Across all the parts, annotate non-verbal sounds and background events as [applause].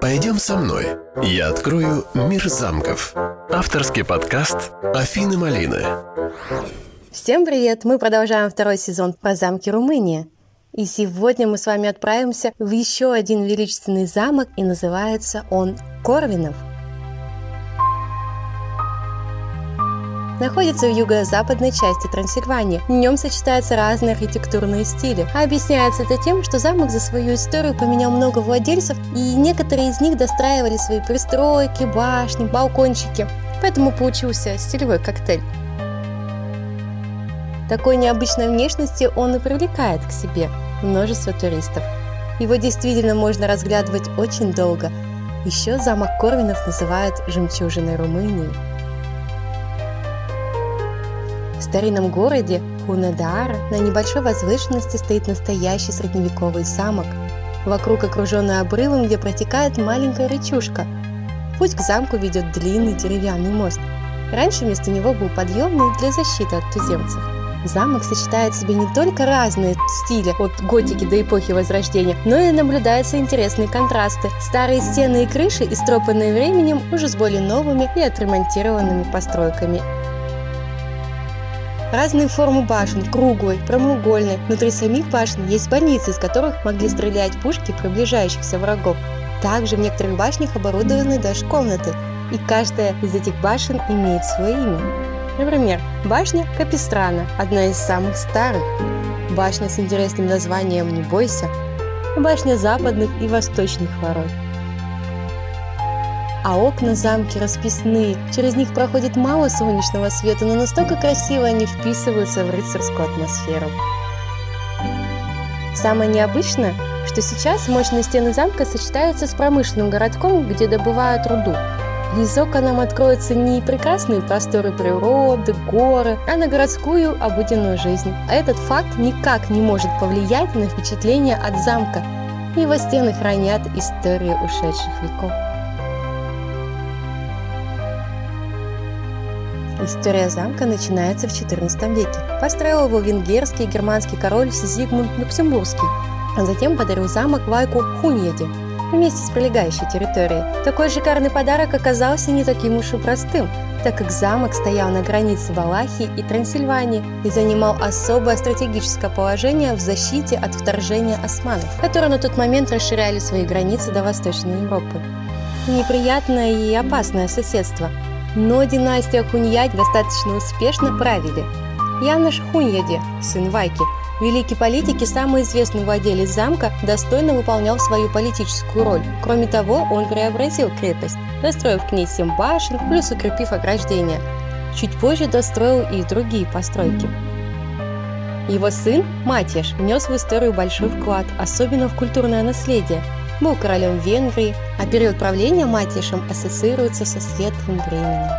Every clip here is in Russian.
Пойдем со мной. Я открою мир замков. Авторский подкаст Афины Малины. Всем привет! Мы продолжаем второй сезон про замки Румынии. И сегодня мы с вами отправимся в еще один величественный замок, и называется он Корвинов – находится в юго-западной части Трансильвании. В нем сочетаются разные архитектурные стили. А объясняется это тем, что замок за свою историю поменял много владельцев, и некоторые из них достраивали свои пристройки, башни, балкончики. Поэтому получился стилевой коктейль. Такой необычной внешности он и привлекает к себе множество туристов. Его действительно можно разглядывать очень долго. Еще замок Корвинов называют «жемчужиной Румынии». В старинном городе Хунедар на небольшой возвышенности стоит настоящий средневековый замок, вокруг окруженный обрывом, где протекает маленькая речушка. Путь к замку ведет длинный деревянный мост. Раньше вместо него был подъемный для защиты от туземцев. Замок сочетает в себе не только разные стили от готики до эпохи Возрождения, но и наблюдаются интересные контрасты. Старые стены и крыши, истропанные временем, уже с более новыми и отремонтированными постройками. Разные формы башен – круглой, прямоугольной. Внутри самих башен есть больницы, из которых могли стрелять пушки приближающихся врагов. Также в некоторых башнях оборудованы даже комнаты, и каждая из этих башен имеет свое имя. Например, башня Капистрана – одна из самых старых. Башня с интересным названием «Не бойся», башня западных и восточных ворот – а окна замки расписные. Через них проходит мало солнечного света, но настолько красиво они вписываются в рыцарскую атмосферу. Самое необычное, что сейчас мощные стены замка сочетаются с промышленным городком, где добывают руду. Из окон нам откроются не прекрасные просторы природы, горы, а на городскую обыденную жизнь. А этот факт никак не может повлиять на впечатление от замка. Его стены хранят историю ушедших веков. История замка начинается в XIV веке. Построил его венгерский и германский король Сизигмунд Люксембургский, а затем подарил замок Вайку Хуньеде вместе с прилегающей территорией. Такой шикарный подарок оказался не таким уж и простым, так как замок стоял на границе Валахии и Трансильвании и занимал особое стратегическое положение в защите от вторжения османов, которые на тот момент расширяли свои границы до Восточной Европы. Неприятное и опасное соседство – но династия Хуньяди достаточно успешно правили. Яныш Хуньяди, сын Вайки, великий политик и самый известный владелец замка, достойно выполнял свою политическую роль. Кроме того, он преобразил крепость, достроив к ней семь башен, плюс укрепив ограждение. Чуть позже достроил и другие постройки. Его сын, Матьяш, внес в историю большой вклад, особенно в культурное наследие – был королем Венгрии, а период правления Матишем ассоциируется со светлым временем.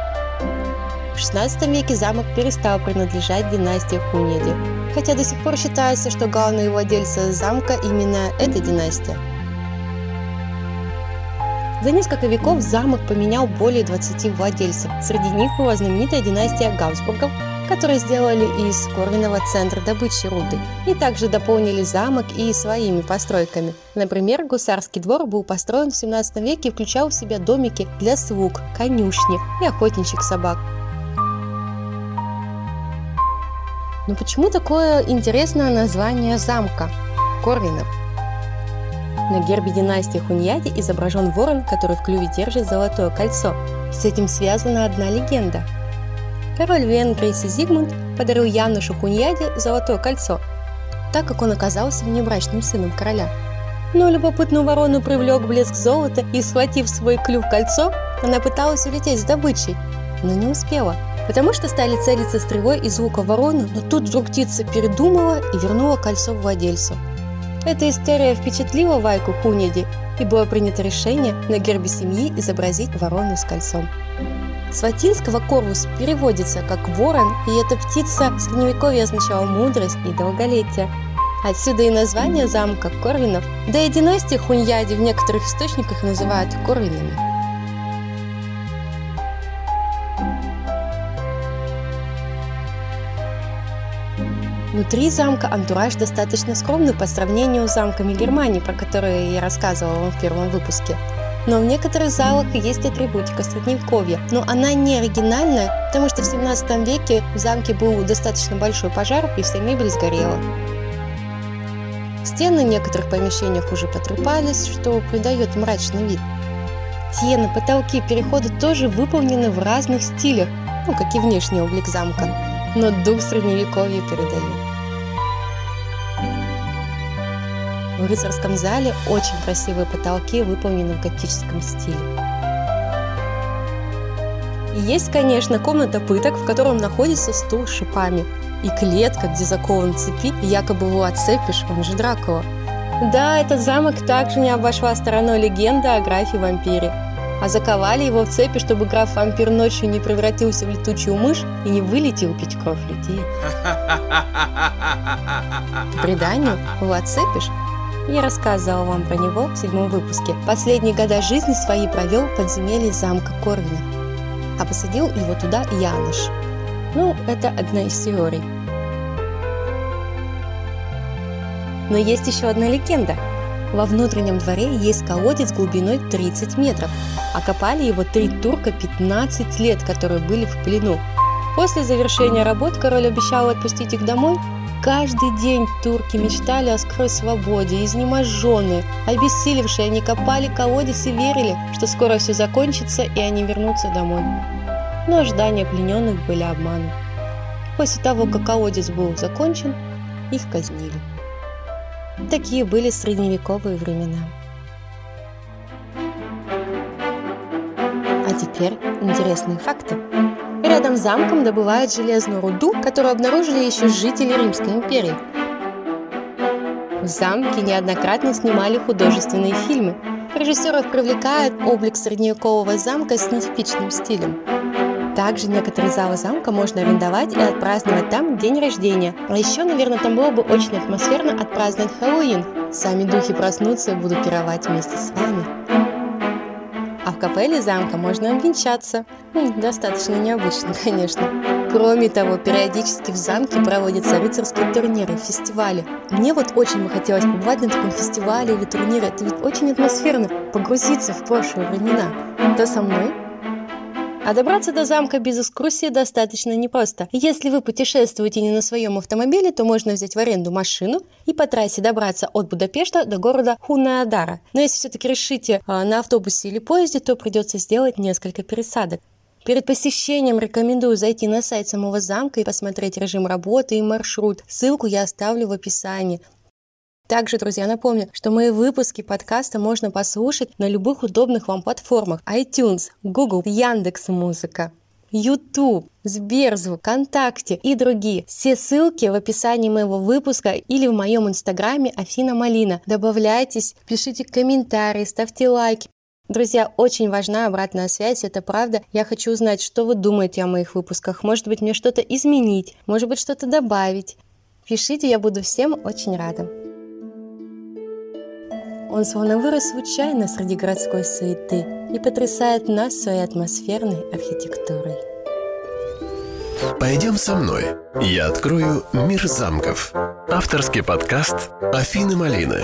В XVI веке замок перестал принадлежать династии Хунеди, хотя до сих пор считается, что главные владельцы замка именно эта династия. За несколько веков замок поменял более 20 владельцев. Среди них была знаменитая династия Габсбургов, которые сделали из Корвинова центр добычи руды и также дополнили замок и своими постройками. Например, гусарский двор был построен в 17 веке и включал в себя домики для слуг, конюшни и охотничьих собак. Но почему такое интересное название замка – Корвинов? На гербе династии Хуньяди изображен ворон, который в клюве держит золотое кольцо. С этим связана одна легенда – Король Венгрии Сизигмунд подарил Янушу Хуньяде золотое кольцо, так как он оказался внебрачным сыном короля. Но любопытную ворону привлек блеск золота, и, схватив свой клюв кольцо, она пыталась улететь с добычей, но не успела, потому что стали целиться стрелой из лука ворону, но тут вдруг птица передумала и вернула кольцо владельцу. Эта история впечатлила Вайку Хуняди, и было принято решение на гербе семьи изобразить ворону с кольцом. С латинского «корвус» переводится как «ворон», и эта птица в средневековье означала мудрость и долголетие. Отсюда и название замка Корвинов, да и династия Хуньяди в некоторых источниках называют Корвинами. Внутри замка антураж достаточно скромный по сравнению с замками Германии, про которые я рассказывала вам в первом выпуске. Но в некоторых залах есть атрибутика средневековья, но она не оригинальная, потому что в 17 веке в замке был достаточно большой пожар и вся мебель сгорела. Стены в некоторых помещениях уже потрепались, что придает мрачный вид. Стены, потолки, переходы тоже выполнены в разных стилях, ну, как и внешний облик замка, но дух средневековья передают. В рыцарском зале очень красивые потолки, выполнены в готическом стиле. И есть, конечно, комната пыток, в котором находится стул с шипами, и клетка, где закован цепи, и якобы его отцепишь, он же Дракула. Да, этот замок также не обошла стороной легенда о графе-вампире. А заковали его в цепи, чтобы граф-вампир ночью не превратился в летучую мышь и не вылетел пить кровь людей. [laughs] Преданию, его отцепишь, я рассказывала вам про него в седьмом выпуске. Последние года жизни свои провел в подземелье замка Корвина. А посадил его туда Яныш. Ну, это одна из теорий. Но есть еще одна легенда. Во внутреннем дворе есть колодец глубиной 30 метров, а копали его три турка 15 лет, которые были в плену. После завершения работ король обещал отпустить их домой, Каждый день турки мечтали о скорой свободе, изнеможенные, обессилевшие, они копали колодец и верили, что скоро все закончится и они вернутся домой. Но ожидания плененных были обманом. После того, как колодец был закончен, их казнили. Такие были средневековые времена. А теперь интересные факты. Рядом с замком добывают железную руду, которую обнаружили еще жители Римской империи. В замке неоднократно снимали художественные фильмы. Режиссеров привлекает облик средневекового замка с нетипичным стилем. Также некоторые залы замка можно арендовать и отпраздновать там день рождения. А еще, наверное, там было бы очень атмосферно отпраздновать Хэллоуин. Сами духи проснутся и будут пировать вместе с вами. Капелле замка можно обвенчаться. Хм, достаточно необычно, [laughs] конечно. Кроме того, периодически в замке проводятся рыцарские турниры, фестивали. Мне вот очень бы хотелось побывать на таком фестивале или турнире. Это ведь очень атмосферно, погрузиться в прошлые времена. Кто со мной? А добраться до замка без экскурсии достаточно непросто. Если вы путешествуете не на своем автомобиле, то можно взять в аренду машину и по трассе добраться от Будапешта до города Хунаадара. Но если все-таки решите а, на автобусе или поезде, то придется сделать несколько пересадок. Перед посещением рекомендую зайти на сайт самого замка и посмотреть режим работы и маршрут. Ссылку я оставлю в описании. Также, друзья, напомню, что мои выпуски подкаста можно послушать на любых удобных вам платформах iTunes, Google, Яндекс Музыка. YouTube, Сберзвук, ВКонтакте и другие. Все ссылки в описании моего выпуска или в моем инстаграме Афина Малина. Добавляйтесь, пишите комментарии, ставьте лайки. Друзья, очень важна обратная связь, это правда. Я хочу узнать, что вы думаете о моих выпусках. Может быть, мне что-то изменить, может быть, что-то добавить. Пишите, я буду всем очень рада. Он словно вырос случайно среди городской суеты и потрясает нас своей атмосферной архитектурой. Пойдем со мной. Я открою мир замков. Авторский подкаст Афины Малины.